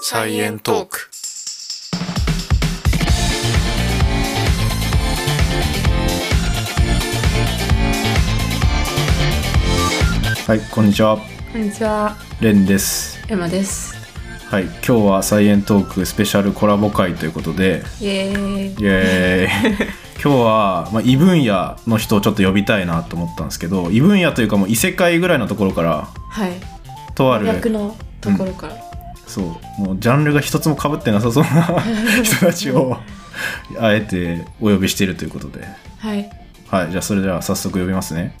サイエントーク。はい、こんにちは。こんにちは、レンです。エマです。はい、今日はサイエントークスペシャルコラボ会ということで、イエーイ。イエーイ 今日は、まあ、異分野の人をちょっと呼びたいなと思ったんですけど異分野というかもう異世界ぐらいのところからはい。とある役のところから。そうもうジャンルが一つもかぶってなさそうな人たちをあえてお呼びしているということではい。はいじゃあそれでは早速呼びますね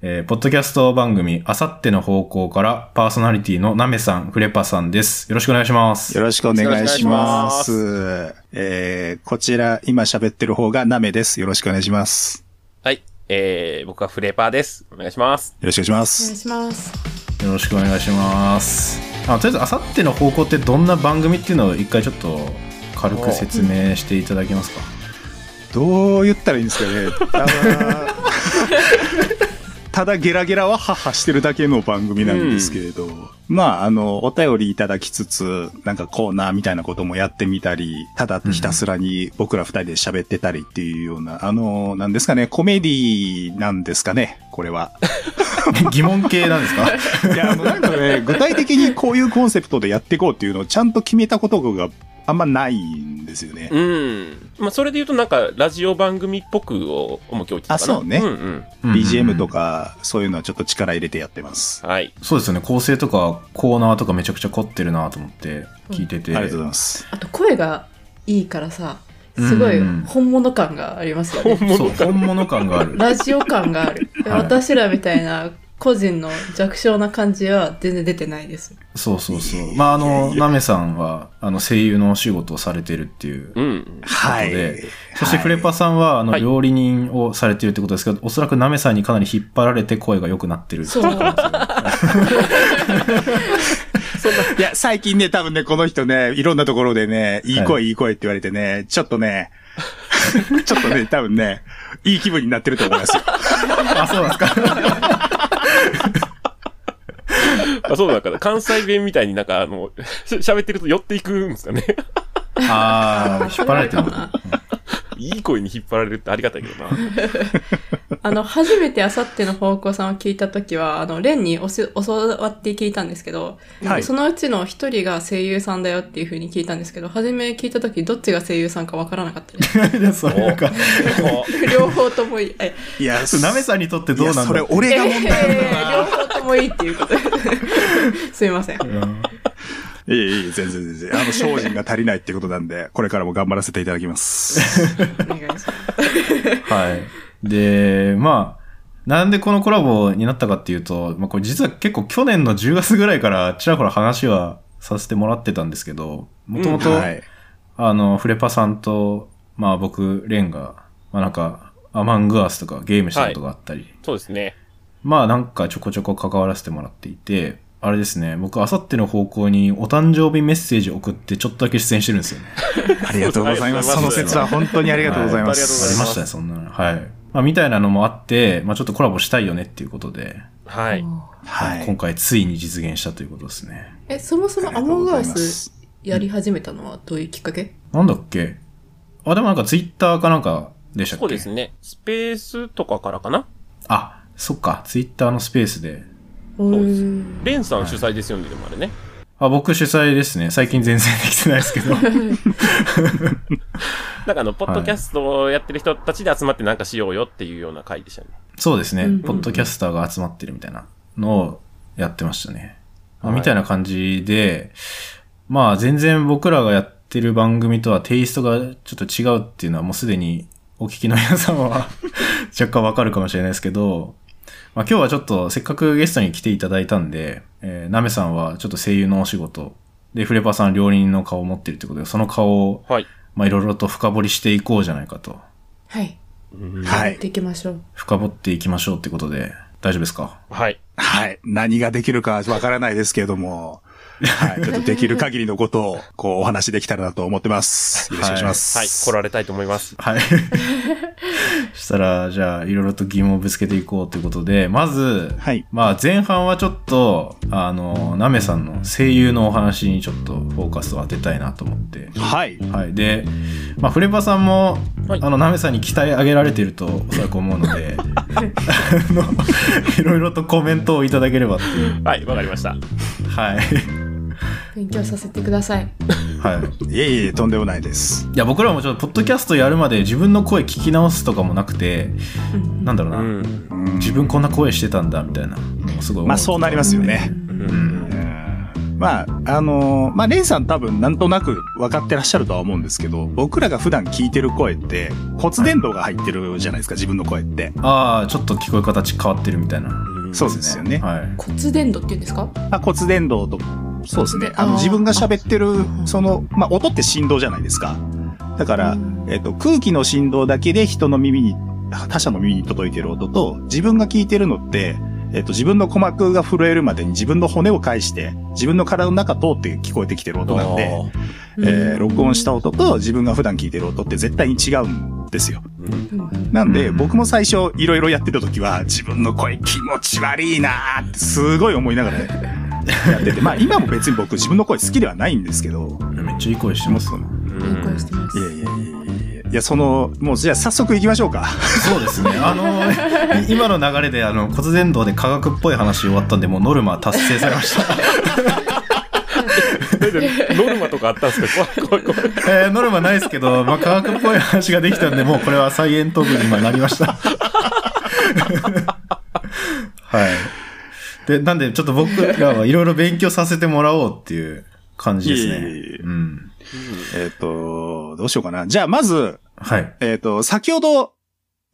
えーポッドキャスト番組「あさっての方向」からパーソナリティのなめさんフレパさんですよろしくお願いしますよろしくお願いしま。よろしす。えー、こちら、今喋ってる方がナメです。よろしくお願いします。はい。えー、僕はフレーパーです。お願いします。よろしくお願いしまお願いす。します。よろしくお願いします。あとりあえず、あさっての方向ってどんな番組っていうのを一回ちょっと軽く説明していただけますか？どう言ったらいいんですかね。ただ、ゲラゲラはハハしてるだけの番組なんですけれど、まあ、あの、お便りいただきつつ、なんかコーナーみたいなこともやってみたり、ただひたすらに僕ら二人で喋ってたりっていうような、あの、なんですかね、コメディなんですかね、これは。疑問系なんですか？いや、あの、なんかね、具体的にこういうコンセプトでやっていこうっていうのをちゃんと決めたことがあんまないんですよね。うん。まあ、それで言うとなんか、ラジオ番組っぽくを重きを置いてたかな。あそうねうんうん。うん BGM とか、そういうのはちょっと力入れてやってます。はい。そうですよね。構成とかコーナーとかめちゃくちゃ凝ってるなと思って聞いてて。ありがとうございます。あと声がいいからさ、すごいうん本物感がありますよね。そう、本物感がある。ラジオ感がある。はい私らみたいな個人の弱小な感じは全然出てないです。そうそうそう。まあ、あの、なめさんは、あの、声優のお仕事をされてるっていううん。はいで。そしてフレパさんは、あの、はい料理人をされてるってことですけど、おそらくなめさんにかなり引っ張られて声が良くなってる。そう。いや、最近ね、多分ね、この人ね、いろんなところでね、いいは声、いい声って言われてね、ちょっとね、ちょっとね、多分ね、いい気分になってると思いますよ。あ、そうなんですか。あ、そうだから、関西弁みたいになんか、あの、し喋ってると寄っていくんですかね。ああ、引っ張られてるな。いい声に引っ張られるってありがたいけどな。あの、初めてあさっての方向さんを聞いたときは、あの、レンに教わって聞いたんですけど、はいそのうちの一人が声優さんだよっていうふうに聞いたんですけど、初め聞いたときどっちが声優さんかわからなかったです。両方ともいい。えいや、なめさんにとってどうなんだそれ俺が問題なんだえー両な。方ともいいっていうことです。すいません。うんいえいえ、全然全然。あの、精進が足りないっていうことなんで、これからも頑張らせていただきます。お願いします。はい。で、まあ、なんでこのコラボになったかっていうと、まあこれ実は結構去年の10月ぐらいからちらほら話はさせてもらってたんですけど、もともと、はい。あの、フレパさんと、まあ僕、レンが、まあなんか、アマングアスとかゲームしたことがあったり、そうですね。まあなんかちょこちょこ関わらせてもらっていて、あれですね、僕、あさっての方向にお誕生日メッセージ送ってちょっとだけ出演してるんですよね。ありがとうございます。その説は本当にありがとうございまはいありがとうございす。ありましたね、そんなの。はい。まあみたいなのもあって、まあちょっとコラボしたいよねっていうことで、はい。はい。今回ついに実現したということですね。え、そもそもアモングアスあやり始めたのはどういうきっかけ？なんだっけ？あ、でもなんかツイッターかなんかでしたっけ？そうですね。スペースとかからかな？あ、そっか、ツイッターのスペースで。そうですレンさん主催ですよね、でもあれね。あ、僕主催ですね。最近全然できてないですけど。なんかあの、ポッドキャストをやってる人たちで集まってなんかしようよっていうような回でしたね。そうですね、うんポッドキャスターが集まってるみたいなのをやってましたね。まあはいみたいな感じで、まあ全然僕らがやってる番組とはテイストがちょっと違うっていうのはもうすでにお聞きの皆さんは 若干わかるかもしれないですけど、まあ今日はちょっとせっかくゲストに来ていただいたんで、えー、ナメさんはちょっと声優のお仕事、で、フレパさん料理人の顔を持ってるってことで、その顔を、はい。まあいろいろと深掘りしていこうじゃないかと。はい。はっていきましょう。深掘っていきましょうってことで、大丈夫ですか？はい。はい。何ができるかわからないですけれども、はい。ちょっとできる限りのことを、こう、お話できたらなと思ってます。よろしくお願いします。はい、来られたいと思います。はい。そしたら、じゃあ、いろいろと疑問をぶつけていこうということで、まず、はい。まあ前半はちょっと、あの、ナメさんの声優のお話にちょっとフォーカスを当てたいなと思って。はい。はい。で、まあフレバさんも、はいあの、ナメさんに期待上げられてると、おそらく思うので、あの、いろいろとコメントをいただければっていう。はい、わかりました。はい。勉強させてください。はい。いえいえ、とんでもないです。いや、僕らもちょっと、ポッドキャストやるまで自分の声聞き直すとかもなくて、うんなんだろうな、うん。うん自分こんな声してたんだ、みたいなすごい。まあ、そうなりますよね。まあ、あのーまあ、レイさん多分なんとなく分かってらっしゃるとは思うんですけど、僕らが普段聞いてる声って、骨伝導が入ってるじゃないですか、自分の声って。ああ、ちょっと聞こえ方変わってるみたいな。そうですよね。はい。骨伝導って言うんですか？あ骨伝導と、そうですね。あの、自分が喋ってる、その、まあ、音って振動じゃないですか。だからうん、えっと、空気の振動だけで人の耳に、他者の耳に届いてる音と、自分が聞いてるのって、えっと、自分の鼓膜が震えるまでに自分の骨を介して、自分の体の中通って聞こえてきてる音なんで、えー録音した音と自分が普段聞いてる音って絶対に違うんですよ。うん。なんで、うん。僕も最初いろいろやってた時は、自分の声気持ち悪いなーってすごい思いながらやってて、まあ今も別に僕自分の声好きではないんですけど、めっちゃいい声してます。うんいい声してますいやいやいやいやいや、その、もうじゃあ早速行きましょうか。そうですね。あの、い今の流れで、あの、骨伝導で科学っぽい話終わったんで、もうノルマ達成されました。ノルマとかあったんですか？怖い怖い怖い。えーノルマないですけど、まあ、科学っぽい話ができたんで、もうこれはサイエント部に今なりました。はい。で、なんで、ちょっと僕らはいろいろ勉強させてもらおうっていう感じですね。いえいえいえうん。えっ、と、どうしようかな。じゃあまず、はい。えっ、と、先ほど、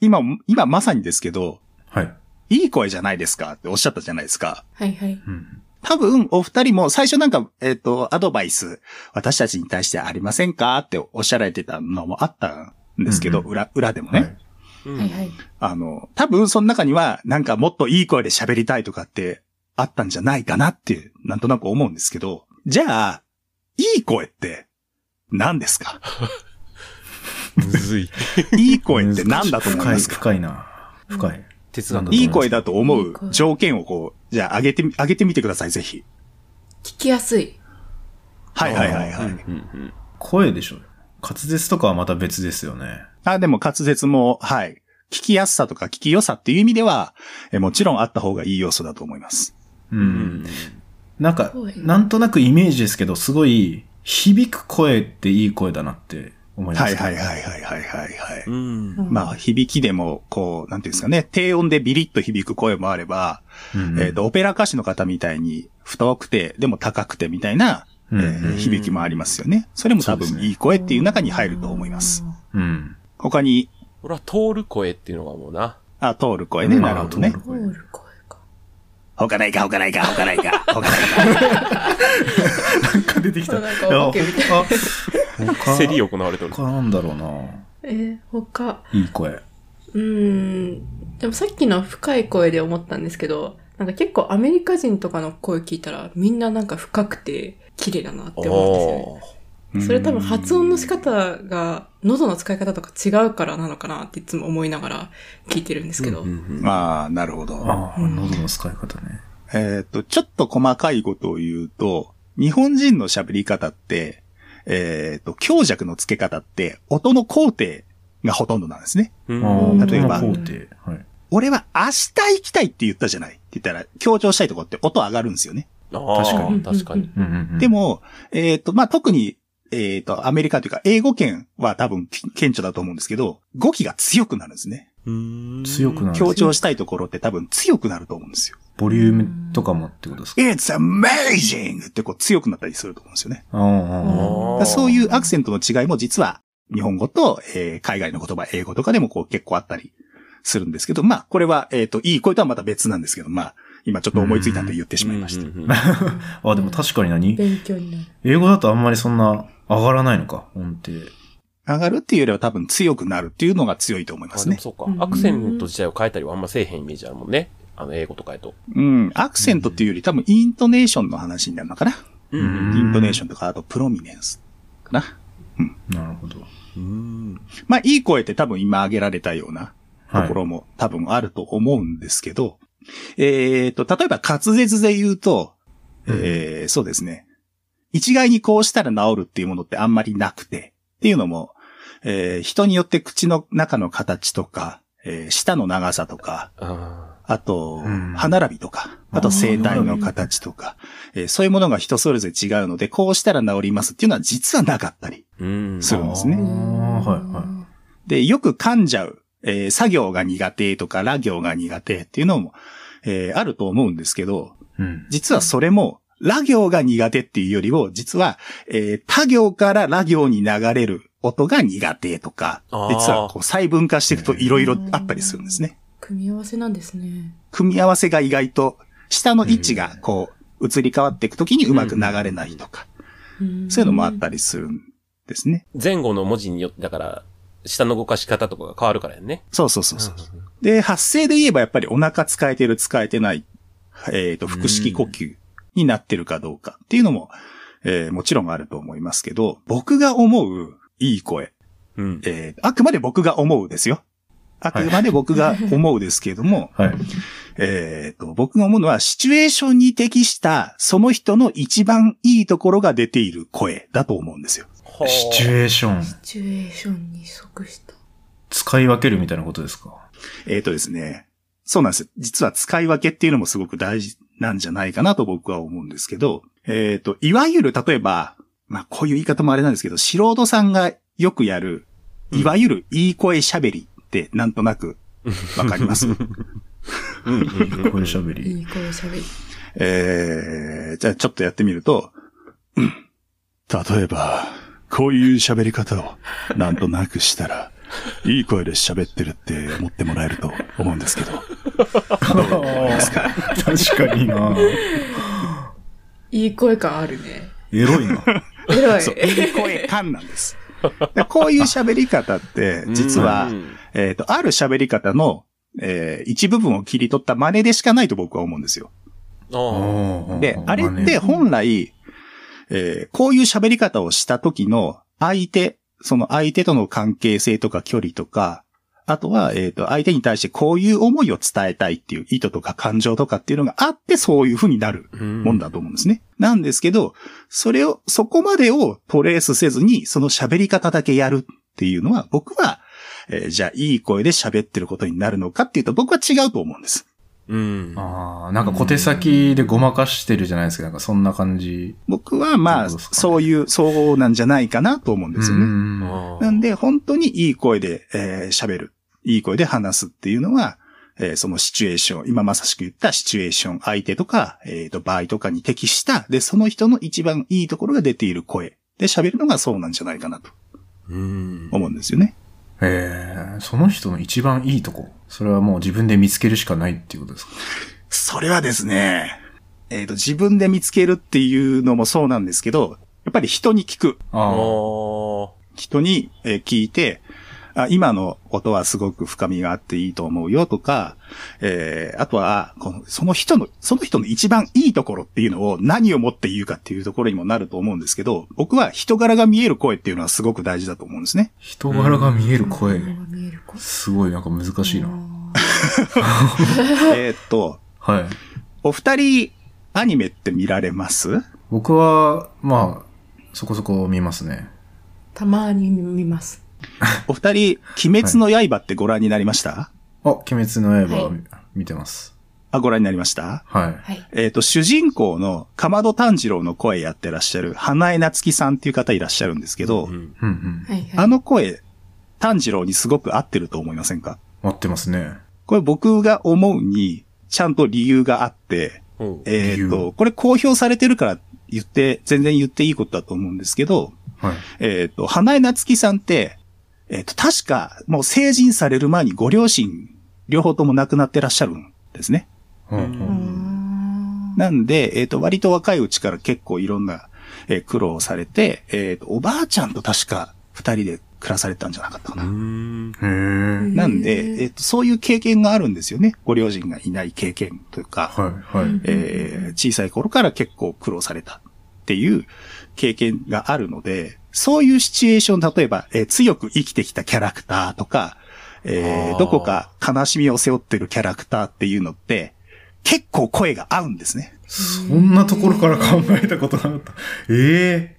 今、今まさにですけど、はい。いい声じゃないですかっておっしゃったじゃないですか。はいはい。うん。多分、お二人も最初なんか、えっ、と、アドバイス、私たちに対してありませんかっておっしゃられてたのもあったんですけど、うんうん裏、裏でもね。はいうんはいはい。あの、多分その中には、なんかもっといい声で喋りたいとかってあったんじゃないかなって、なんとなく思うんですけど、じゃあ、いい声って何ですか？むずい。いい声って何だと思いますか？深い、深いな。深い。哲学なんだいい声だと思いいう声条件をこう、じゃあ上げてみ、上げてみてください、ぜひ。聞きやすい。はいはいはいはい。うんうん声でしょ。滑舌とかはまた別ですよね。あ、でも滑舌も、はい。聞きやすさとか聞き良さっていう意味では、えもちろんあった方がいい要素だと思います。う。うんん。なんか声、なんとなくイメージですけど、すごい、響く声っていい声だなって思います、はいはいはいはいはいはいはい。うん。うんまあ、響きでも、こう、なんていうんですかね、低音でビリッと響く声もあれば、うんうんえっ、と、オペラ歌手の方みたいに、太くて、でも高くてみたいな、えうんー響きもありますよね。それも多分、いい声っていう中に入ると思います。。うん。他に、俺は通る声っていうのがもうな。あ、通る声ね。うんなるほどね通。る声か。他ないか、他ないか、他ないか、他ないか。なんか出てきた。なんかお化けみたい行われてる。他なんだろうな。えー、他。いい声。うーん。でもさっきの深い声で思ったんですけど、なんか結構アメリカ人とかの声聞いたらみんななんか深くて綺麗だなって思うんですよね。それ多分発音の仕方が喉の使い方とか違うからなのかなっていつも思いながら聞いてるんですけど。うんうんうんああ、なるほど。ああ、喉の使い方ね。えっ、と、ちょっと細かいことを言うと、日本人の喋り方って、えっ、と、強弱の付け方って、音の工程がほとんどなんですね。例えば。はい。俺は明日行きたいって言ったじゃないって言ったら、強調したいところって音上がるんですよね。確かに確かに。でも、えっ、と、まあ、特に、えっ、と、アメリカというか、英語圏は多分、き顕著だと思うんですけど、語気が強くなるんですね。うん。強くなる。強調したいところって多分強くなると思うんですよ。ボリュームとかもってことですか？It's amazing! ってこう強くなったりすると思うんですよね。そういうアクセントの違いも実は日本語と、えー海外の言葉、英語とかでもこう結構あったりするんですけど、まあこれは、えっ、と、いい声とはまた別なんですけど、まあ今ちょっと思いついたんで言ってしまいました。あ、でも確かに何勉強になる。英語だとあん。まりそん。な上がらないのか、音程。上がるっていうよりは多分強くなるっていうのが強いと思いますね。そうか。アクセント自体を変えたりはあんませえへんイメージあるもんね。あの、英語とかやと。うん。アクセントっていうより多分イントネーションの話になるのかな？うん。イントネーションとか、あとプロミネンスかな？なるほど。うん。まあ、いい声って多分今挙げられたようなとはいころも多分あると思うんですけど、えっと、例えば滑舌で言うと、えーそうですね。一概にこうしたら治るっていうものってあんまりなくて、っていうのも、えー人によって口の中の形とか、えー舌の長さとか、ああと、うん歯並びとか、あと声帯の形とか、えーそういうものが人それぞれ違うので、こうしたら治りますっていうのは実はなかったり。するんですね。で、よく噛んじゃう、えー作業が苦手とか、ラ行が苦手っていうのも、えーあると思うんですけど、うん。実はそれも、ラ行が苦手っていうよりも、実は、えー他行からラ行に流れる音が苦手とか実はこう細分化していくと色々あったりするんですね。組み合わせなんですね。組み合わせが意外と、下の位置がこう、移り変わっていくときにうまく流れないとか、そういうのもあったりするんですね。前後の文字によって、だから、下の動かし方とかが変わるからやね。そうそうそうそう。で、発声で言えばやっぱりお腹使えてる使えてない、えっ、と、腹式呼吸になってるかどうかっていうのも、えーもちろんあると思いますけど、僕が思ういい声、うん。えーあくまで僕が思うですよ。あくまで僕が思うですけれども、はい。えっと、僕が思うのは、シチュエーションに適した、その人の一番いいところが出ている声だと思うんですよ。はあシチュエーション。シチュエーションに即した。使い分けるみたいなことですか？えっ、とですね。そうなんです。実は使い分けっていうのもすごく大事なんじゃないかなと僕は思うんですけど、えっ、と、いわゆる例えば、まあこういう言い方もあれなんですけど、素人さんがよくやる、いわゆるいい声喋りってなんとなくわかります？うんうんうんこういう喋り。いい声喋り。えー、じゃあちょっとやってみると、うん例えば、こういう喋り方をなんとなくしたら、いい声で喋ってるって思ってもらえると思うんですけど。確かにな。いい声感あるね。エロいな。エロい。そう、いい声感なんです。でこういう喋り方って、実はう、んえっ、と、ある喋り方の、えー一部分を切り取った真似でしかないと僕は思うんですよ。あで、あれって本来、えーこういう喋り方をした時の相手、その相手との関係性とか距離とか、あとは、えっ、と、相手に対してこういう思いを伝えたいっていう意図とか感情とかっていうのがあってそういう風になるあ。うんもんだと思うんですね。なんですけど、それを、そこまでをトレースせずに、その喋り方だけやるっていうのは、僕は、えーじゃあいい声で喋ってることになるのかっていうと、僕は違うと思うんです。うん。ああ、なんか小手先でごまかしてるじゃないですか。なんかそんな感じ。僕はまあ、ねそういう、そうなんじゃないかなと思うんですよね。うんなんで、本当にいい声でえー喋、る。いい声で話すっていうのは、えーそのシチュエーション、今まさしく言ったシチュエーション、相手とか、えっ、と、場合とかに適した、で、その人の一番いいところが出ている声で喋るのがそうなんじゃないかなとうん。思うんですよね。ええその人の一番いいとこ。それはもう自分で見つけるしかないっていうことですか？それはですね、えっ、と、自分で見つけるっていうのもそうなんですけど、やっぱり人に聞く。ああ。あ人にえー聞いて、あ今の音はすごく深みがあっていいと思うよとか、えーあとは、この、その人の、その人の一番いいところっていうのを何をもって言うかっていうところにもなると思うんですけど、僕は人柄が見える声っていうのはすごく大事だと思うんですね。人柄が見える声。顔が見える声。すごいなんか難しいな。えーっと、はい。お二人、アニメって見られます？僕は、まあ、そこそこ見ますね。たまに見ます。お二人、鬼滅の刃ってご覧になりました、あ、鬼滅の刃をは見見てます。あ、ご覧になりました？はい。はい。えっ、と、主人公のかまど炭治郎の声やってらっしゃる、花江夏樹さんっていう方いらっしゃるんですけど、うん。うん。あの声、炭治郎にすごく合ってると思いませんか？待ってますね。これ僕が思うに、ちゃんと理由があって、うんえっ、理由と、これ公表されてるから言って、全然言っていいことだと思うんですけど、はい。えっ、と、花江夏樹さんって、えっ、と、確か、もう成人される前にご両親、両方とも亡くなってらっしゃるんですね。うんうんん。なんで、えっ、と、割と若いうちから結構いろんな、えー苦労をされて、えっ、と、おばあちゃんと確か二人で暮らされてたんじゃなかったかな。なんで、えっ、と、そういう経験があるんですよね。ご両親がいない経験というか、はい、はい。えー小さい頃から結構苦労されたっっていう経験があるので、そういうシチュエーション、例えば、えー強く生きてきたキャラクターとか、えーどこか悲しみを背負ってるキャラクターっていうのって、結構声が合うんですね。そんなところから考えたことなかった。え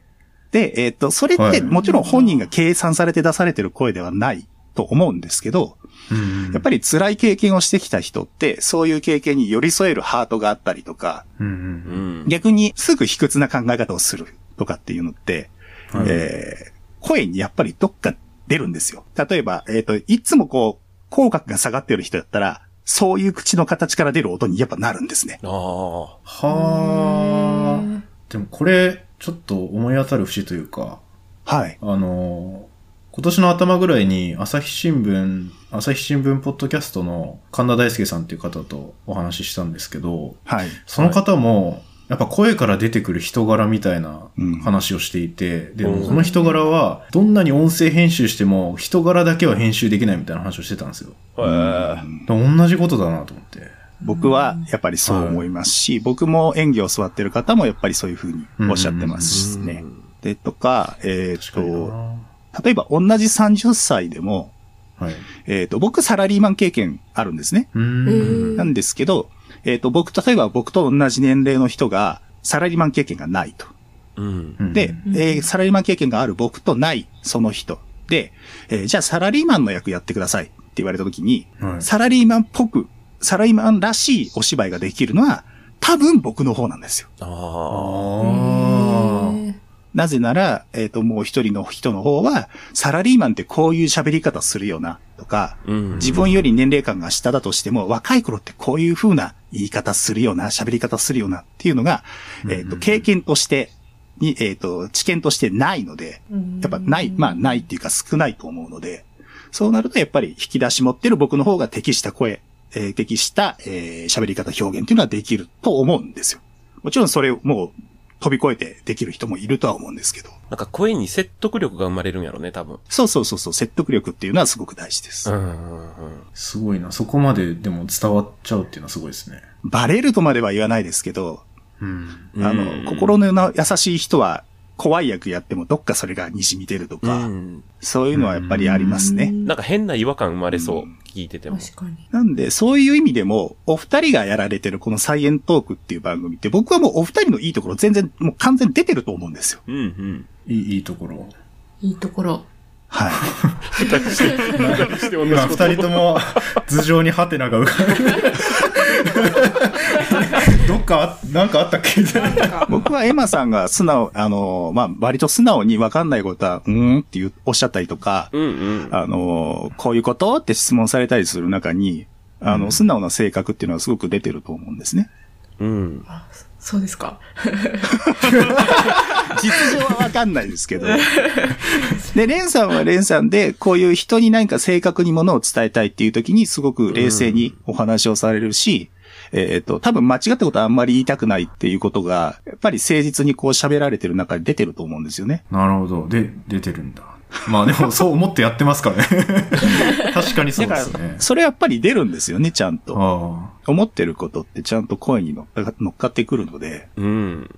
で、えっ、と、それっはいてもちろん本人が計算されて出されてる声ではないと思うんですけど、えうんやっぱり辛い経験をしてきた人って、そういう経験に寄り添えるハートがあったりとか、うんううんん。逆にすぐ卑屈な考え方をするとかっていうのって、はいえー声にやっぱりどっか出るんですよ。例えば、えっ、と、いつもこう、口角が下がってる人だったら、そういう口の形から出る音にやっぱなるんですね。ああ。はあ。でもこれ、ちょっと思い当たる節というか、はい。あのー今年の頭ぐらいに朝日新聞、朝日新聞ポッドキャストの神田大輔さんっていう方とお話ししたんですけど、はい。その方も、やっぱ声から出てくる人柄みたいなうん話をしていて、でうんもその人柄は、どんなに音声編集しても人柄だけは編集できないみたいな話をしてたんですよ。へえ。でも同じことだなと思って。僕はやっぱりそう思いますし、僕も演技を教わってる方もやっぱりそういうふうにおっしゃってますね。で、とか、えっ、確かにと、な例えば同じ30歳でも、はい。えっ、と、僕サラリーマン経験あるんですね。うーん。なんですけど、えっ、と、僕、例えば僕と同じ年齢の人がサラリーマン経験がないと。で、えーサラリーマン経験がある僕とないその人で、えーじゃあサラリーマンの役やってくださいって言われた時に、はいサラリーマンっぽく、サラリーマンらしいお芝居ができるのは、多分僕の方なんですよ。あああ。なぜなら、えっ、と、もう一人の人の方は、サラリーマンってこういう喋り方するよな、とか、あ。うん。自分より年齢感が下だとしても、若い頃ってこういう風な言い方するよな、喋り方するよなっていうのが、えっ、と、経験として、に、えっ、と、知見としてないので、やっぱない、まあないっていうか少ないと思うので、そうなるとやっぱり引き出し持ってる僕の方が適した声、えー適した、えー喋り方表現っていうのはできると思うんですよ。もちろんそれをもう飛び越えてできる人もいるとは思うんですけど。なんか声に説得力が生まれるんやろね、多分。そうそうそうそう、説得力っていうのはすごく大事です。うんうんうん。すごいな。そこまででも伝わっちゃうっていうのはすごいですね。バレるとまでは言わないですけど、うん。あうんの、心のな優しい人は怖い役やってもどっかそれが滲み出るとうか、ん。そういうのはやっぱりありますね。なんか変な違和感生まれそうう。聞いてても。確かに。なんで、そういう意味でも、お二人がやられてるこのサイエントークっていう番組って、僕はもうお二人のいいところ全然、もう完全に出てると思うんですよ。うんうん。いい、いいところ。いいところ。はい。二人とも頭上にハテナが浮かぶ。どっかあ、なんかあったっけ？みたいな。僕はエマさんが素直、あの、まあ、割と素直に分かんないことは、うーんって言うおっしゃったりとか、うんうん。あの、こういうことって質問されたりする中に、あの、素直な性格っていうのはすごく出てると思うんですね。うん。あ、そうですか。実情はわかんないですけど。で、レンさんはレンさんで、こういう人に何か正確にものを伝えたいっていう時に、すごく冷静にお話をされるし、えっ、と、多分間違ったことはあんまり言いたくないっていうことが、やっぱり誠実にこう喋られてる中で出てると思うんですよね。なるほど。で、出てるんだ。まあでも、そう思ってやってますからね。確かにそうだからですね、。それやっぱり出るんですよね、ちゃんと。あ思ってることってちゃんと声に乗っか乗っかってくるので。うん。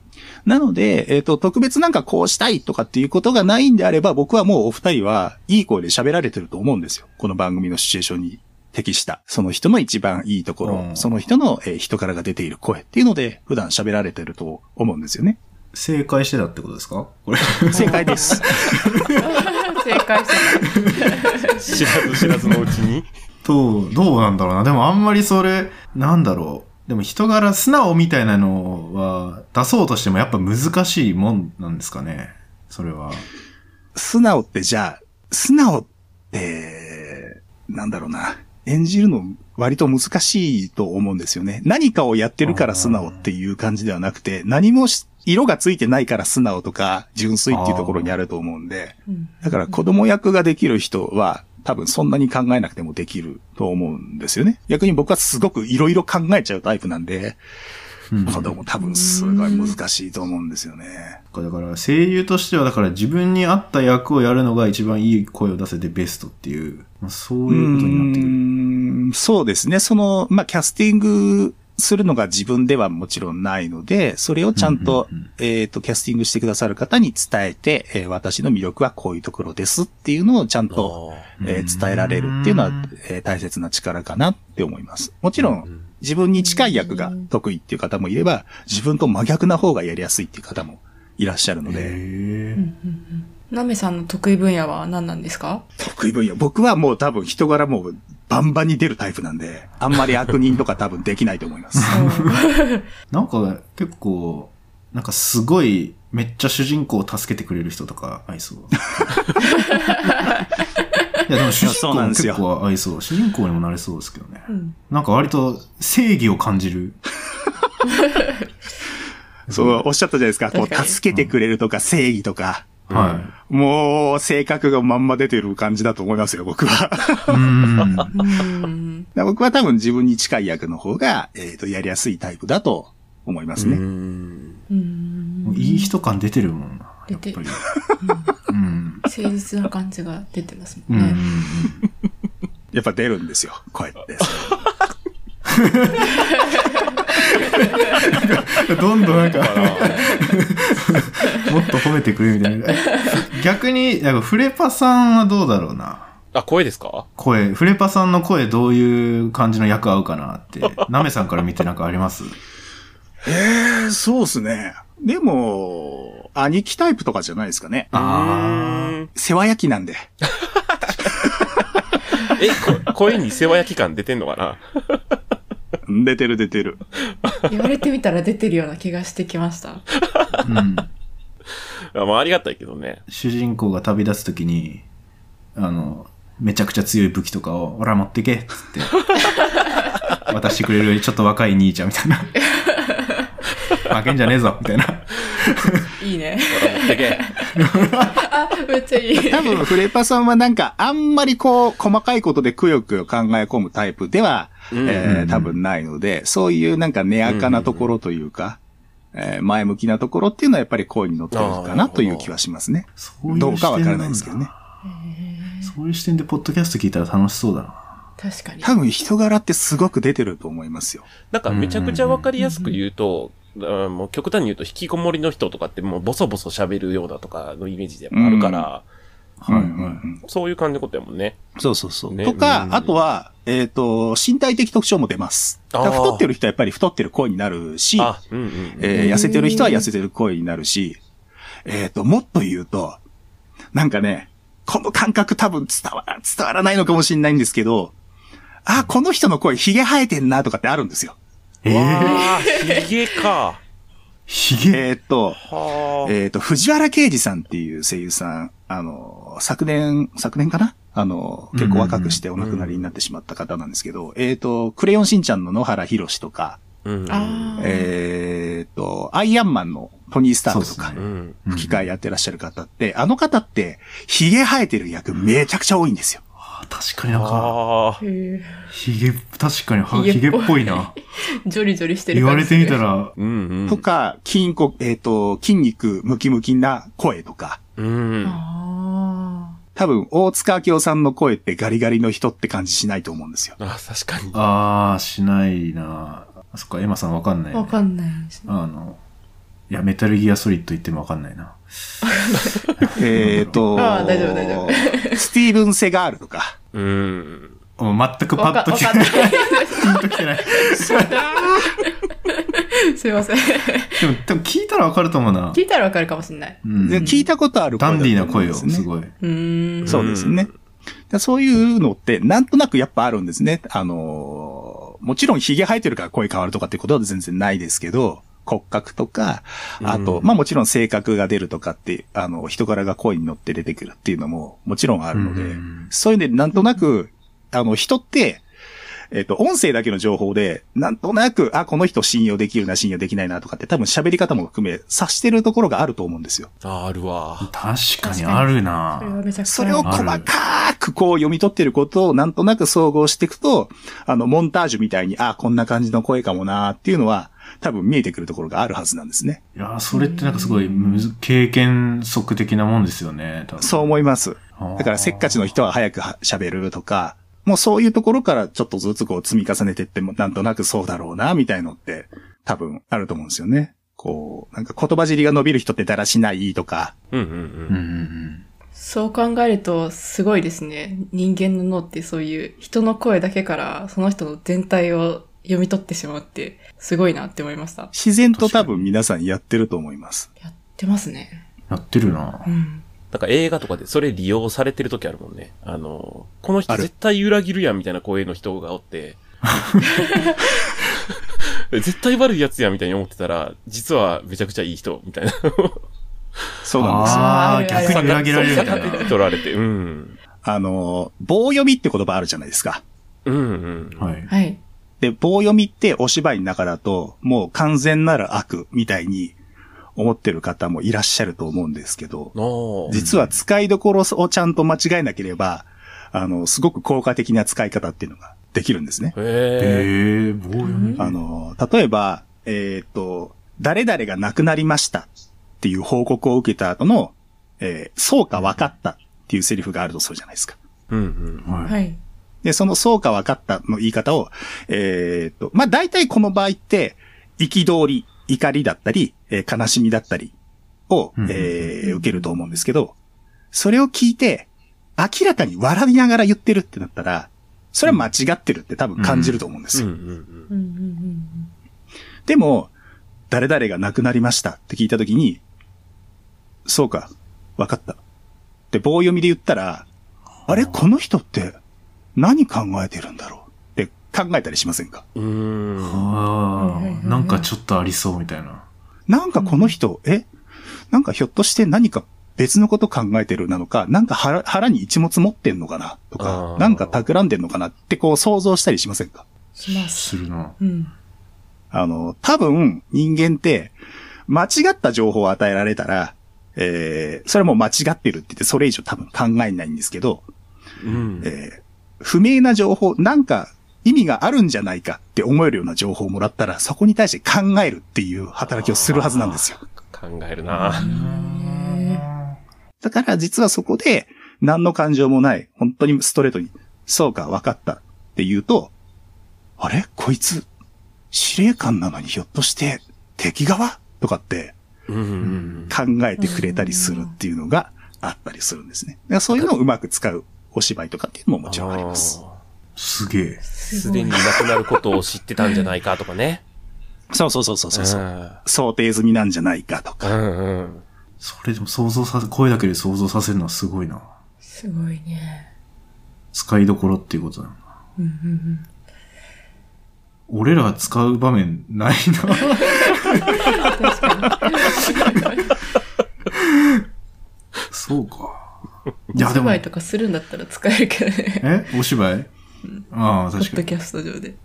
なので、えっ、と、特別なんかこうしたいとかっていうことがないんであれば、僕はもうお二人はいい声で喋られてると思うんですよ。この番組のシチュエーションに適した。その人の一番いいところ、うんその人の、えー人からが出ている声っていうので、普段喋られてると思うんですよね。あ。正解してたってことですか？これ。正解です。正解してた。知らず知らずのうちに。どう、どうなんだろうな。でもあんまりそれ、なんだろう。でも人柄、素直みたいなのは出そうとしてもやっぱ難しいもんなんですかね。それは。素直ってじゃあ、素直って、なんだろうな。演じるの割と難しいと思うんですよね。何かをやってるから素直っていう感じではなくて、何もし色がついてないから素直とか純粋っていうところにあると思うんで、うんだから子供役ができる人は多分そんなに考えなくてもできると思うんですよね。逆に僕はすごくいろいろ考えちゃうタイプなんで、うん子供多分すごい難しいと思うんですよね。だから声優としては、だから自分に合った役をやるのが一番いい声を出せてベストっていう、まあ、そういうことになってくる。うそうですね。その、まあ、キャスティングするのが自分ではもちろんないので、それをちゃんと、うんうんうん。えっ、と、キャスティングしてくださる方に伝えて、えー私の魅力はこういうところですっていうのをちゃんと、えー伝えられるっていうのは、えー大切な力かなって思います。もちろん、自分に近い役が得意っていう方もいれば、自分と真逆な方がやりやすいっていう方もいらっしゃるので、へなめさんの得意分野は何なんですか？得意分野。僕はもう多分人柄もうバンバンに出るタイプなんで、あんまり悪人とか多分できないと思います。なんか結構、なんかすごい、めっちゃ主人公を助けてくれる人とか合いそう。いやでも主人公も結そうなんですよ構合いそう。主人公にもなれそうですけどね。うんなんか割と正義を感じる。そう、おっしゃったじゃないですか。こう、助けてくれるとか正義とか、はもう、性格がまんま出てる感じだと思いますよ、僕は。い。うん。うん。僕は多分自分に近い役の方が、えっ、と、やりやすいタイプだと思いますね。うん。うん。いい人感出てるもんな。やっぱ出てるり。うん。誠実な感じが出てますうんもんね。やっぱ出るんですよ、こうやって。どんどんなんか、もっと褒めてくれみたいな。逆に、なんかフレパさんはどうだろうな。あ、声ですか？声、フレパさんの声どういう感じの役合うかなって、ナメさんから見てなんかあります？えー、そうですね。でも、兄貴タイプとかじゃないですかね。あー世話焼きなんで。え、こ声に世話焼き感出てんのかな？出てる出てる。言われてみたら出てるような気がしてきました。あ、うん。あまあ、ありがたいけどね。主人公が旅立つときに、あの、めちゃくちゃ強い武器とかを、ほら持ってけっつって、渡してくれるちょっと若い兄ちゃんみたいな。負けんじゃねえぞみたいな。いいね。ってけ？あ、めっちゃいい。多分、フレパさんはなんか、あんまりこう、細かいことでくよくよ考え込むタイプでは、うんえー多分ないので、そういうなんか根垢なところというか、えー前向きなところっていうのはやっぱり声に乗ってるのかなという気はしますね。どうかわからないですけどね。そういう視点でポッドキャスト聞いたら楽しそうだな。確かに。多分人柄ってすごく出てると思いますよ。なんかめちゃくちゃわかりやすく言うと、あもう極端に言うと引きこもりの人とかってもうボソボソ喋るようだとかのイメージでもあるから、はいはい。うんうんうんそういう感じのことやもんね。そうそうそう。ねとか、うんあとは、えっ、と、身体的特徴も出ます。太ってる人はやっぱり太ってる声になるし、あ、うんうん。えー痩せてる人は痩せてる声になるし、えっ、と、もっと言うと、なんかね、この感覚多分伝わら、伝わらないのかもしれないんですけど、あ、この人の声ヒゲ生えてんなとかってあるんですよ。えわー、あ、ヒゲか。ひげ。えっ、と、はあ。えっ、と、藤原啓治さんっていう声優さん、あの、昨年、昨年かな？あの、結構若くしてお亡くなりになってしまった方なんですけど、えっ、と、クレヨンしんちゃんの野原博士とか、うん。あーえっ、と、アイアンマンのトニー・スタークとかそうっすねうん。吹き替えやってらっしゃる方って、あの方って、髭生えてる役めちゃくちゃ多いんですよ。あ確かになんか、ああ。へひげ、確かにはひげっぽいひげっぽいな。ー ジョリジョリしてる言われてみたら。ら、うんうん。とか、筋骨、えっ、と、筋肉ムキムキな声とか、うん。あ多分、大塚明夫さんの声ってガリガリの人って感じしないと思うんですよ。あ、確かに。あー、しないな。あそっか、エマさんわかんない、あ。わかんないですね。あの、いや、メタルギアソリッド言ってもわかんないな。えっと、大丈夫大丈夫スティーブン・セガールとか、うん。もう全くパッとわ来てない。かわかんない。ピンと来てない。すいません。でも、多分聞いたらわかると思うな。聞いたらわかるかもしれない。うんで聞いたことあるダンディーな声を、すごい。うーん。そうですね。だそういうのって、なんとなくやっぱあるんですね。あのーもちろん髭生えてるから声変わるとかってことは全然ないですけど、骨格とか、あと、うんまあもちろん性格が出るとかって、あの、人柄が声に乗って出てくるっていうのももちろんあるので、うんそういうのでなんとなく、あの、人って、えっ、と、音声だけの情報で、なんとなく、あ、この人信用できるな、信用できないなとかって多分喋り方も含め、察してるところがあると思うんですよ。ああるわ。確かにあるなそれはめちゃくちゃ。それを細かくこう読み取ってることをなんとなく総合していくと、あの、モンタージュみたいに、あ、こんな感じの声かもなっていうのは、多分見えてくるところがあるはずなんですね。いや、それってなんかすごい経験則的なもんですよね。多分そう思います。だからせっかちの人は早くは喋るとか、もうそういうところからちょっとずつこう積み重ねてっても、なんとなくそうだろうな、みたいのって多分あると思うんですよね。こう、なんか言葉尻が伸びる人ってだらしないとか、うんうんうんうんそう考えるとすごいですね。人間の脳ってそういう人の声だけからその人の全体を読み取ってしまうってすごいなって思いました。自然と多分皆さんやってると思います。やってますね。やってるなう。ん。なんか映画とかでそれ利用されてる時あるもんね。あの、この人絶対裏切るやんみたいな声の人がおって、絶対悪いやつやみたいに思ってたら、実はめちゃくちゃいい人みたいな。そうなんですよ。ああ、逆に裏切られるみたい逆にな。取られて、うん。あの、棒読みって言葉あるじゃないですか。うんうん。はい。はい。で、棒読みってお芝居の中だと、もう完全なる悪みたいに思ってる方もいらっしゃると思うんですけど、実は使いどころをちゃんと間違えなければ、あの、すごく効果的な使い方っていうのができるんですね。へえ。ええ、棒読み？あの、例えば、えっ、と、誰々が亡くなりましたっていう報告を受けた後の、えーそうか分かったっていうセリフがあるとするじゃないですか。うんうん。はい。はい。で、そのそうか分かったの言い方を、えっ、と、まあ、大体この場合って、憤り、怒りだったり、えー悲しみだったりを、うんえー受けると思うんですけど、それを聞いて、明らかに笑いながら言ってるってなったら、それは間違ってるって多分感じると思うんですよ。でも、誰々が亡くなりましたって聞いたときに、そうか、わかった。で、棒読みで言ったら、あれこの人って何考えてるんだろうって考えたりしませんか？うん。うーん。ああ、なんかちょっとありそうみたいな。なんかこの人、え？なんかひょっとして何か別のこと考えてるなのか、なんか腹腹に一物持ってんのかな？とあかー、なんか企んでんのかなってこう想像したりしませんか？します。するな。うん。あの、多分人間って間違った情報を与えられたら、えー、それはもう間違ってるって言ってそれ以上多分考えないんですけど、うん。えー不明な情報、なんか意味があるんじゃないかって思えるような情報をもらったら、そこに対して考えるっていう働きをするはずなんですよ。考えるな。だから実はそこで何の感情もない、本当にストレートに、そうか、分かったって言うと、あれこいつ、司令官なのにひょっとして敵側？とかって考えてくれたりするっていうのがあったりするんですね。そういうのをうまく使うお芝居とかっていうのももちろんあります。あすげえ。ーすでにいなくなることを知ってたんじゃないかとかね。そうそうそうそうそう。う想定済みなんじゃないかとか。んうん。それでも想像させ、声だけで想像させるのはすごいな。すごいね。使いどころっていうことだな。うんうんうん。俺らが使う場面ないな。確かに。そうか。いや、でも、お芝居とかするんだったら使えるけどね。え？お芝居？ああ、ポ確かに。ッドキャスト上で。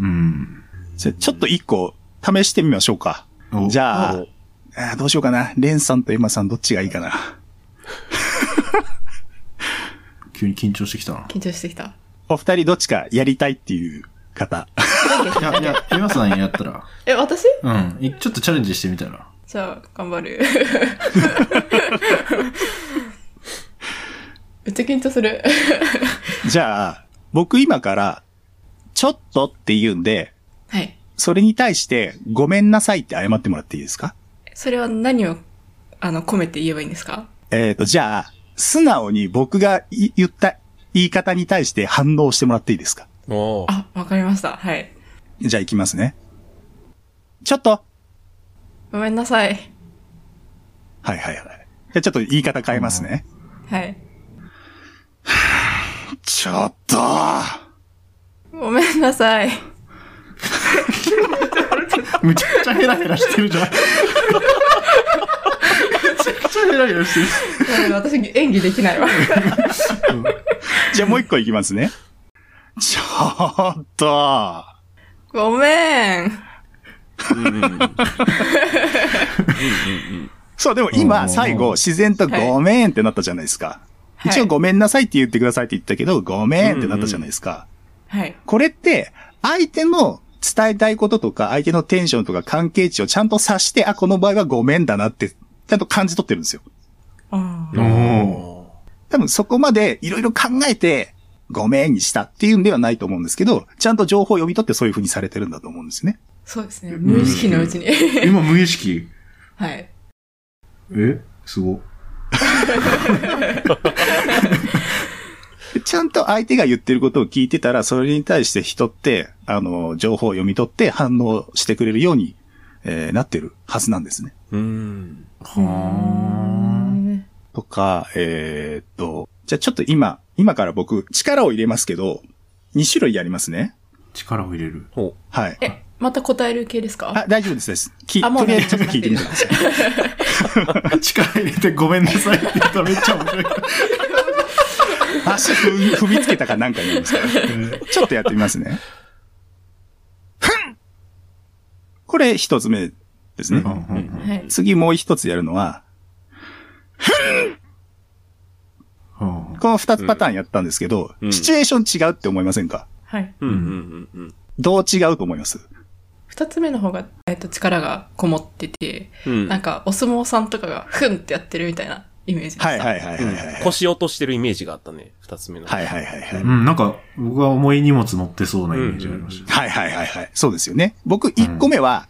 うん。じゃあちょっと一個試してみましょうか。おじゃあお、あーどうしようかな。レンさんとエマさんどっちがいいかな。急に緊張してきたな。緊張してきた。お二人どっちかやりたいっていう方。いや、いや、エマさんやったら、え、私？うん。いちょっとチャレンジしてみたら。じゃあ、頑張る。めっちゃ緊張する。じゃあ、僕今から、ちょっとって言うんで、はい。それに対して、ごめんなさいって謝ってもらっていいですか？それは何を、あの、込めて言えばいいんですか？えっ、と、じゃあ、素直に僕がい言った言い方に対して反応してもらっていいですか？あ、わかりました。はい。じゃあ行きますね。ちょっとごめんなさい。はいはいはい。じゃあちょっと言い方変えますね。はい。ちょっとごめんなさい。むちゃくちゃヘラヘラしてるじゃん。むちゃくちゃヘラヘラしてる。私演技できないわ。じゃあもう一個いきますね。ちょっとごめん。そう、でもお今、ー最後、自然とごめんってなったじゃないですか。はい一応ごめんなさいって言ってくださいって言ったけど、ごめんってなったじゃないですか。はい。これって、相手の伝えたいこととか、相手のテンションとか関係値をちゃんと察して、あ、この場合はごめんだなって、ちゃんと感じ取ってるんですよ。あおー多分そこまでいろいろ考えて、ごめんにしたっていうんではないと思うんですけど、ちゃんと情報を読み取ってそういう風にされてるんだと思うんですね。そうですね。無意識のうちに。今無意識。はい。えすご。ちゃんと相手が言ってることを聞いてたら、それに対して人って、あの、情報を読み取って反応してくれるように、えーなってるはずなんですね。うん。はとか、えーっと、じゃあちょっと今、今から僕、力を入れますけど、2種類ありますね。力を入れる。ほはい。え、また答える系ですか？あ、大丈夫ですです。きあもうとりあえずちょっと聞いてみてください。力入れてごめんなさいって言ったらめっちゃ面白い。足踏み踏みつけたかなんか言うんですから。ちょっとやってみますね。ふんこれ一つ目ですね。はい。次もう一つやるのは、はこの二つパターンやったんですけど、うんシチュエーション違うって思いませんか？はい。う。うんうんうんうん。どう違うと思います？二つ目の方が、えっと、力がこもってて、うん。なんか、お相撲さんとかが、ふんってやってるみたいなイメージでした。はいはいはいはいはい。腰落としてるイメージがあったね。二つ目の。はいはいはいはい。うん、なんか、僕は重い荷物乗ってそうなイメージがありました。はいはいはいはい。そうですよね。僕一個目は、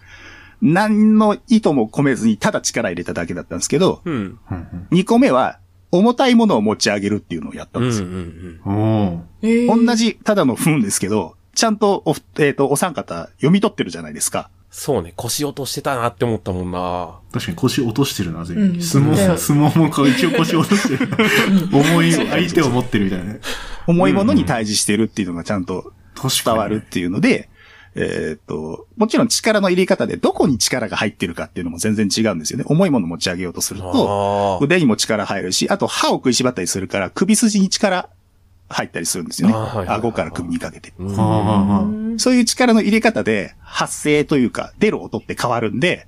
何の意図も込めずにただ力入れただけだったんですけど、うん。うん二個目は、重たいものを持ち上げるっていうのをやったうんんですよ。うんうん。うん同。じ、ただの踏んですけど、ちゃんとお、えっ、と、お三方読み取ってるじゃないですか。そうね、腰落としてたなって思ったもんな。確かに腰落としてるな、全うん部。相撲、相撲もか一応腰落としてる。重い相手を持ってるみたいなね。重いものに対峙してるっていうのがちゃんと確伝わるっていうので、えっ、と、もちろん力の入れ方でどこに力が入ってるかっていうのも全然違うんですよね。重いもの持ち上げようとすると、あ腕にも力入るし、あと歯を食いしばったりするから首筋に力入ったりするんですよね。あーはいはいはい顎から首にかけて。そういう力の入れ方で発声というか出る音って変わるんで、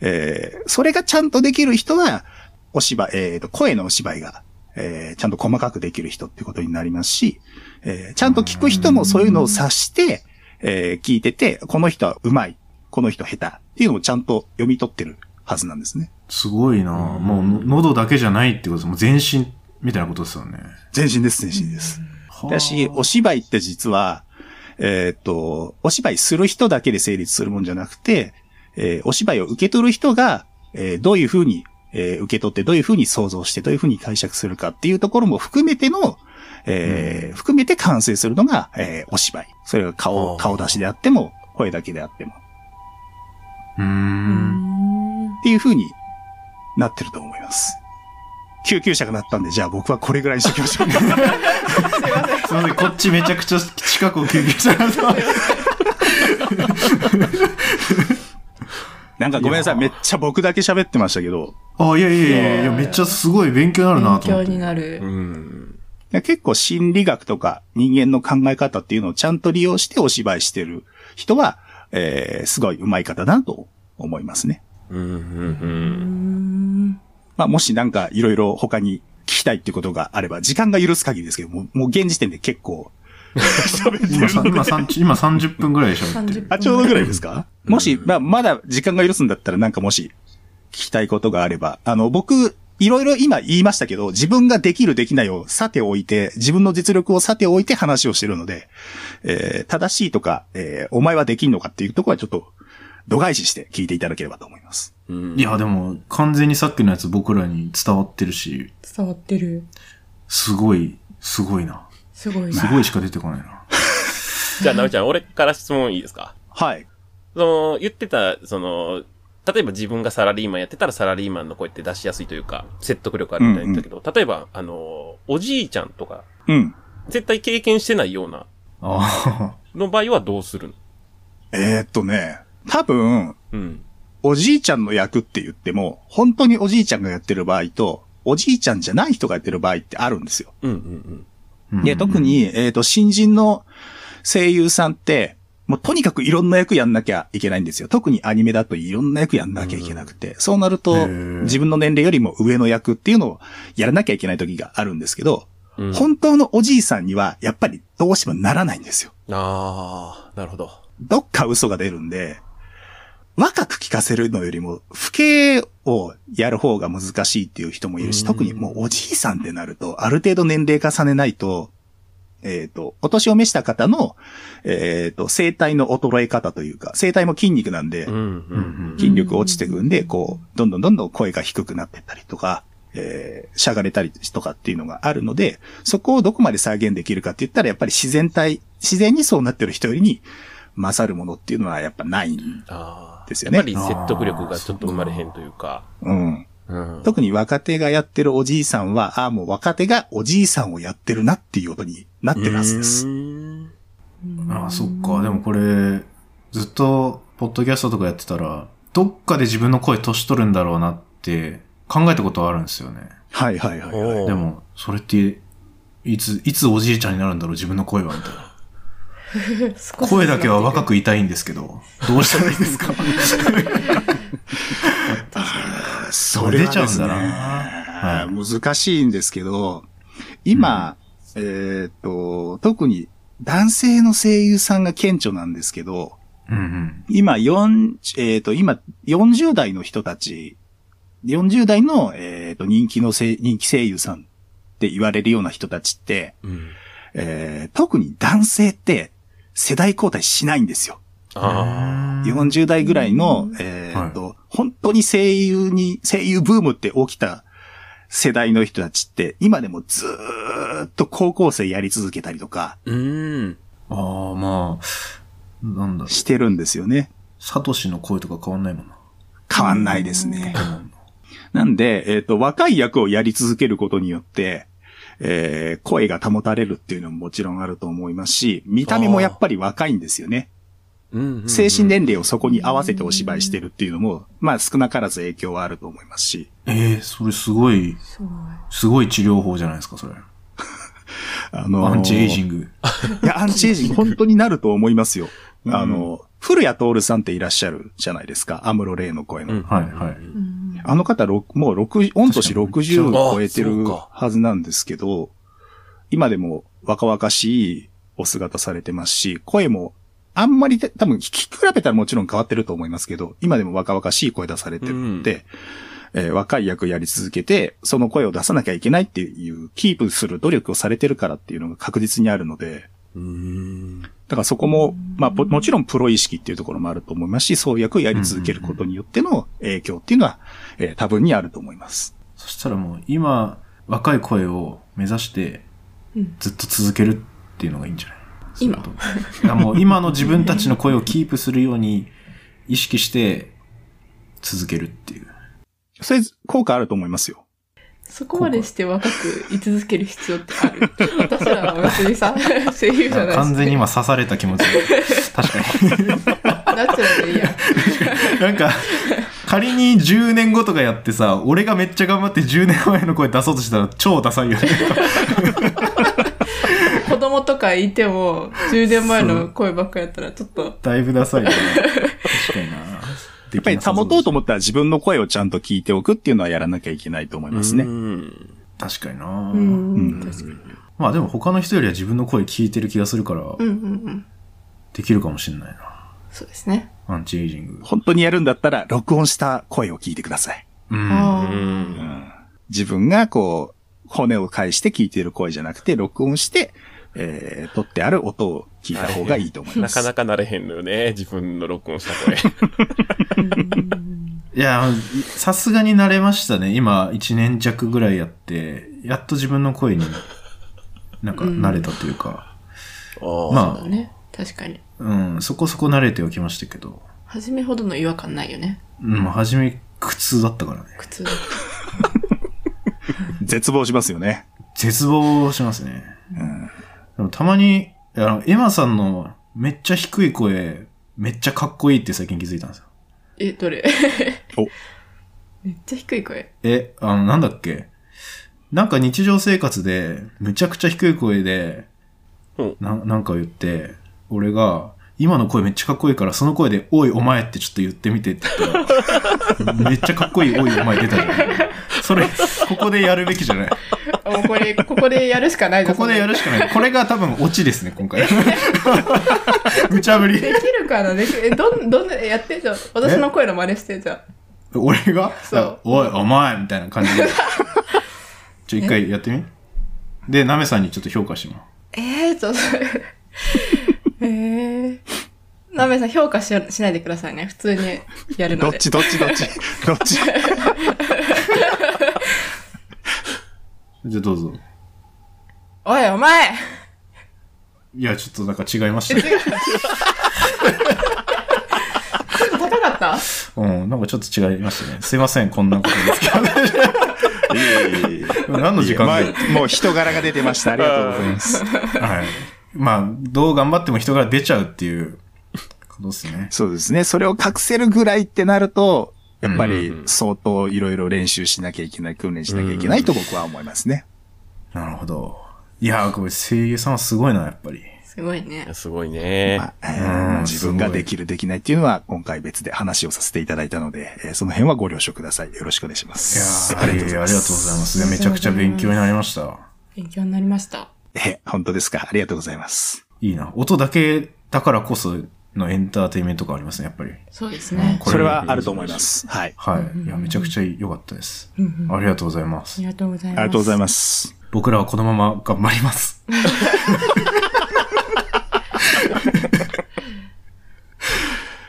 えーそれがちゃんとできる人は、お芝居、えーと、声のお芝居が、えーちゃんと細かくできる人ってことになりますし、えーちゃんと聞く人もそういうのを察して、えー聞いてて、この人は上手い、この人下手っていうのをちゃんと読み取ってるはずなんですね。すごいなもうの、喉だけじゃないってことです。もう全身みたいなことですよね。全身です、全身です。はあだし、お芝居って実は、えーっと、お芝居する人だけで成立するもんじゃなくて、えーお芝居を受け取る人が、えーどういうふうに、えー受け取って、どういうふうに想像して、どういうふうに解釈するかっていうところも含めての、えー含めて完成するのが、えーお芝居。それがあ顔、ー顔出しであっても、声だけであっても、うんっていうふうになってると思います。救急車が鳴ったんで、じゃあ僕はこれぐらいにしときましょう。すいません、こっちめちゃくちゃ近くを救急車がなんかごめんなさい、めっちゃ僕だけ喋ってましたけど、あ、いやいやいやいや、めっちゃすごい勉強になるな勉強と思って。になる。結構心理学とか人間の考え方っていうのをちゃんと利用してお芝居してる人は、えー、すごい上手い方だなと思いますね。うん。うん。う。うんんまあ、もしなんかいろいろ他に聞きたいっていうことがあれば、時間が許す限りですけども、もう現時点で結構 喋って今さるので今さん今30分ぐらいで喋ってる。30あ、ちょうどぐらいですか？もし、まあ、まだ時間が許すんだったらなんかもし聞きたいことがあれば、あの、僕、いろいろ今言いましたけど、自分ができるできないをさておいて、自分の実力をさておいて話をしてるので、えー正しいとか、えーお前はできんのかっていうところはちょっと、度外視して聞いていただければと思います。いや、でも、完全にさっきのやつ僕らに伝わってるし、伝わってる。すごい、すごいな。すごい。すごいしか出てこないな。じゃあ、なおちゃん、俺から質問いいですかはい。その、言ってた、その、例えば自分がサラリーマンやってたらサラリーマンの声って出しやすいというか、説得力あるみたいな言ったけど、例えば、あの、おじいちゃんとか、うん。絶対経験してないような、あの場合はどうするのえーっとね、多分、うん。おじいちゃんの役って言っても、本当におじいちゃんがやってる場合と、おじいちゃんじゃない人がやってる場合ってあるんですよ。うんうんあ。で、特に、えっ、と、新人の声優さんって、もうとにかくいろんな役やんなきゃいけないんですよ。特にアニメだといろんな役やんなきゃいけなくて、そうなるへと、ー自分の年齢よりも上の役っていうのをやらなきゃいけない時があるんですけど、うん。うん、本当のおじいさんには、やっぱりどうしてもならないんですよ。ああ、なるほど。どっか嘘が出るんで、若く聞かせるのよりも、不敬をやる方が難しいっていう人もいるし、うん。特にもうおじいさんってなると、ある程度年齢重ねないと、えっ、と、お年を召した方の、えっ、と、声帯の衰え方というか、声帯も筋肉なんで、うん、うん、筋力落ちてくんで、こう、どんどんどんどん声が低くなってったりとか、えーしゃがれたりとかっていうのがあるので、そこをどこまで再現できるかって言ったら、やっぱり自然体、自然にそうなってる人よりに勝るものっていうのはやっぱない。ん。ですよねやっぱり説得力がちょっと生まれへんというか。うん。うん。特に若手がやってるおじいさんは、ああ、もう若手がおじいさんをやってるなっていうことになってるはずです。ああ、そっか。でもこれ、ずっと、ポッドキャストとかやってたら、どっかで自分の声年取るんだろうなって考えたことはあるんですよね。はいはいはい、はい。でも、それって、いつ、いつおじいちゃんになるんだろう、自分の声は、みたいな。声だけは若く。くいたいんですけど、どうしたらいいですか？それ出ちゃうんだなはい難しいんですけど、今、えっ、と、特に男性の声優さんが顕著なんですけど、うんうん。今、4、えっ、と、今、40代の人たち、40代の、えっ、と、人気の声、人気声優さんって言われるような人たちって、うん。えー特に男性って世代交代しないんですよ。あ40代ぐらいの、えっ、と、本当に声優に、声優ブームって起きた世代の人たちって、今でもずーっと高校生やり続けたりとかあ。うーん。ああ、まあ、なんだろう。してるんですよね。サトシの声とか変わんないもんな。変わんないですね。うんなんで、えっ、と、若い役をやり続けることによって、えー声が保たれるっていうのももちろんあると思いますし、見た目もやっぱり若いんですよね。うんうんうん精神年齢をそこに合わせてお芝居してるっていうのも、まあ少なからず影響はあると思いますし。ええそれすごい、すごい。すごい治療法じゃないですか、それ。あのーアンチエイジング。いや、アンチエイジング本当になると思いますよ。あの、古谷徹さんっていらっしゃるじゃないですか。アムロレイの声の。うんはいはいうんあの方、もう6、御年60を超えてるはずなんですけど、今でも若々しいお姿されてますし、声もあんまりて多分聞き比べたらもちろん変わってると思いますけど、今でも若々しい声出されてるので、えー若い役やり続けて、その声を出さなきゃいけないっていう、キープする努力をされてるからっていうのが確実にあるので。だからそこも、まあ、ももちろんプロ意識っていうところもあると思いますし、そういう役をやり続けることによっての影響っていうのは、えー多分にあると思います。そしたらもう、今、若い声を目指してうん、ずっと続けるっていうのがいいんじゃない？今そういうもう、今の自分たちの声をキープするように意識して続けるっていう。それ、効果あると思いますよ。そこまでして若く居続ける必要ってある？私らは別にさ、声優じゃないし。完全に今刺された気持ち。確かに。ナチュラルでいいや。なんか、仮に10年後とかやってさ、俺がめっちゃ頑張って10年前の声出そうとしたら超ダサいよね。子供とかいても、10年前の声ばっかやったらちょっと、だいぶダサいよね。やっぱり保とうと思ったら自分の声をちゃんと聞いておくっていうのはやらなきゃいけないと思いますね。うん確かにな。うん、うん確かに。まあでも他の人よりは自分の声聞いてる気がするから、うんうんうん。できるかもしれないな。そうですね。アンチエイジング。本当にやるんだったら、録音した声を聞いてください。うん。自分がこう、骨を返して聞いている声じゃなくて、録音して、えー、撮ってある音を聞いた方がいいと思います。なかなかなれへんのよね。自分の録音した声。いや、さすがに慣れましたね。今、1年弱ぐらいやって、やっと自分の声になんか慣れたというか、ああ。まそうだね。確かに。うん、そこそこ慣れてはきましたけど、初めほどの違和感ないよね。うん、初め苦痛だったからね。苦痛。絶望しますよね。絶望しますね。うんでもたまに、あの、エマさんのめっちゃ低い声、めっちゃかっこいいって最近気づいたんですよ。え、どれ？おめっちゃ低い声。え、あの、なんだっけ？なんか日常生活で、むちゃくちゃ低い声で、うんななんか言って、俺が、今の声めっちゃかっこいいから、その声で、おい、お前ってちょっと言ってみてって言ったら、めっちゃかっこいい、おい、お前出たじゃん。それ、ここでやるべきじゃない。もうこれ、ここでやるしかないここでやるしかない。これが多分オチですね、今回。無茶ぶり。できるかな？できえ、どん、どんな、やってじゃん？私の声の真似してじゃん。俺が？そうおい、お前みたいな感じで。ちょ、一回やってみ？で、ナメさんにちょっと評価してもらえー、ちょっと、えー。なべさん評価ししないでくださいね。普通にやるので。どっちどっちどっち？どっち？じゃあどうぞ。おい、お前いや、ちょっとなんか違いましたね。高かった？うん、なんかちょっと違いましたね。すいません、こんなことですけいえいえいえど。何の時間まで、あ、もう人柄が出てました。ありがとうございます。はい。まあ、どう頑張っても人が出ちゃうっていうことですね。そうですね。それを隠せるぐらいってなると、やっぱりうん相当いろいろ練習しなきゃいけない、訓練しなきゃいけないと僕は思いますね。なるほど。いやー、これ声優さんはすごいな、やっぱり。すごいね。すごいね。まあえうんー自分ができる、できないっていうのは今回別で話をさせていただいたので、えーその辺はご了承ください。よろしくお願いしまいやありがとうございます。いやめちゃくちゃ勉強になりました。勉強になりました。え、本当ですか？ありがとうございます。いいな。音だけだからこそのエンターテインメントがありますね、やっぱり。そうですね。こそれはあると思います。はい。はい。いや、めちゃくちゃ良かったです。ありがとうございまあすり。がとうございます。ありがとうございます。僕らはこのまま頑張ります。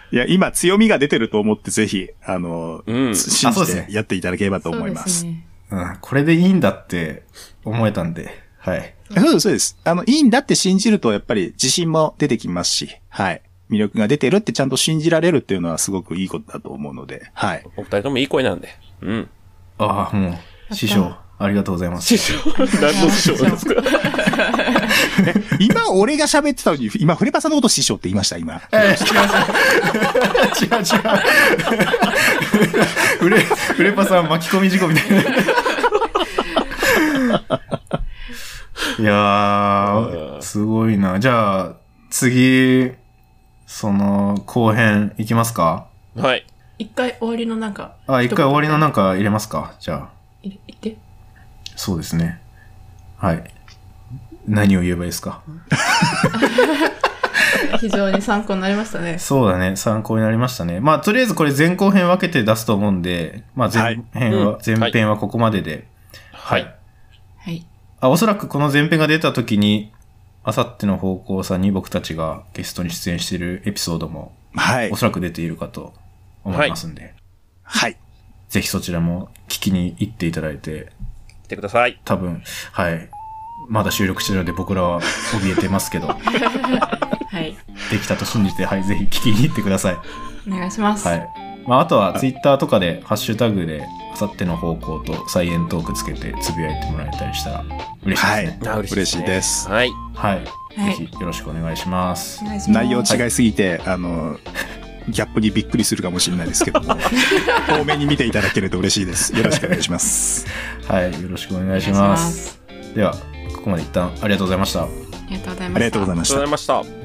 いや、今強みが出てると思ってぜひ、あの、うん信じあそうですねてやっていただければと思いますす。ね。うん。これでいいんだって思えたんで、はい。そうです、そうです。あの、いいんだって信じると、やっぱり自信も出てきますし、はい。魅力が出てるってちゃんと信じられるっていうのはすごくいいことだと思うので、はい。お二人ともいい声なんで。うん。ああ、もう、師匠、ありがとうございます。師匠。何の師匠ですか？今、俺が喋ってたのに、今、フレパさんのこと師匠って言いました、今。えー、違います。違う違う。フレ、フレパさん巻き込み事故みたいな。いやー、すごいな。じゃあ、次、その、後編いきますか？はい。一回終わりのなんか。あ、一回終わりのなんか。か入れますか？じゃあ。入れ言って。そうですね。はい。何を言えばいいですか？非常に参考になりましたね。そうだね。参考になりましたね。まあ、とりあえずこれ前後編分けて出すと思うんで、まあ前編は、はいうん前編はここまでで。はい。はい。あ、おそらくこの前編が出た時に、あさっての方向さんに僕たちがゲストに出演しているエピソードも、はいお。そらく出ているかと思いますんで、はい。ぜひそちらも聞きに行っていただいて、来てください。多分、はい。まだ収録してるので僕らは怯えてますけど、はい。できたと信じて、はい、ぜひ聞きに行ってください。お願いします。はい。まあ、あとはツイッターとかで、ハッシュタグで、あさっての方向とサイエントークつけてつぶやいてもらえたりしたら嬉しいですね。あ嬉しいですはい。はい。はいぜひよろしくお願いします。内容違いすぎて、あの、ギャップにびっくりするかもしれないですけども、多めに見ていただけると嬉しいです。よろしくお願いします。はい。よろしくお願いしお願いしま。ますす。では、ここまで一旦。ありがとうございました。ありがとうございましたありがとうござい。ました。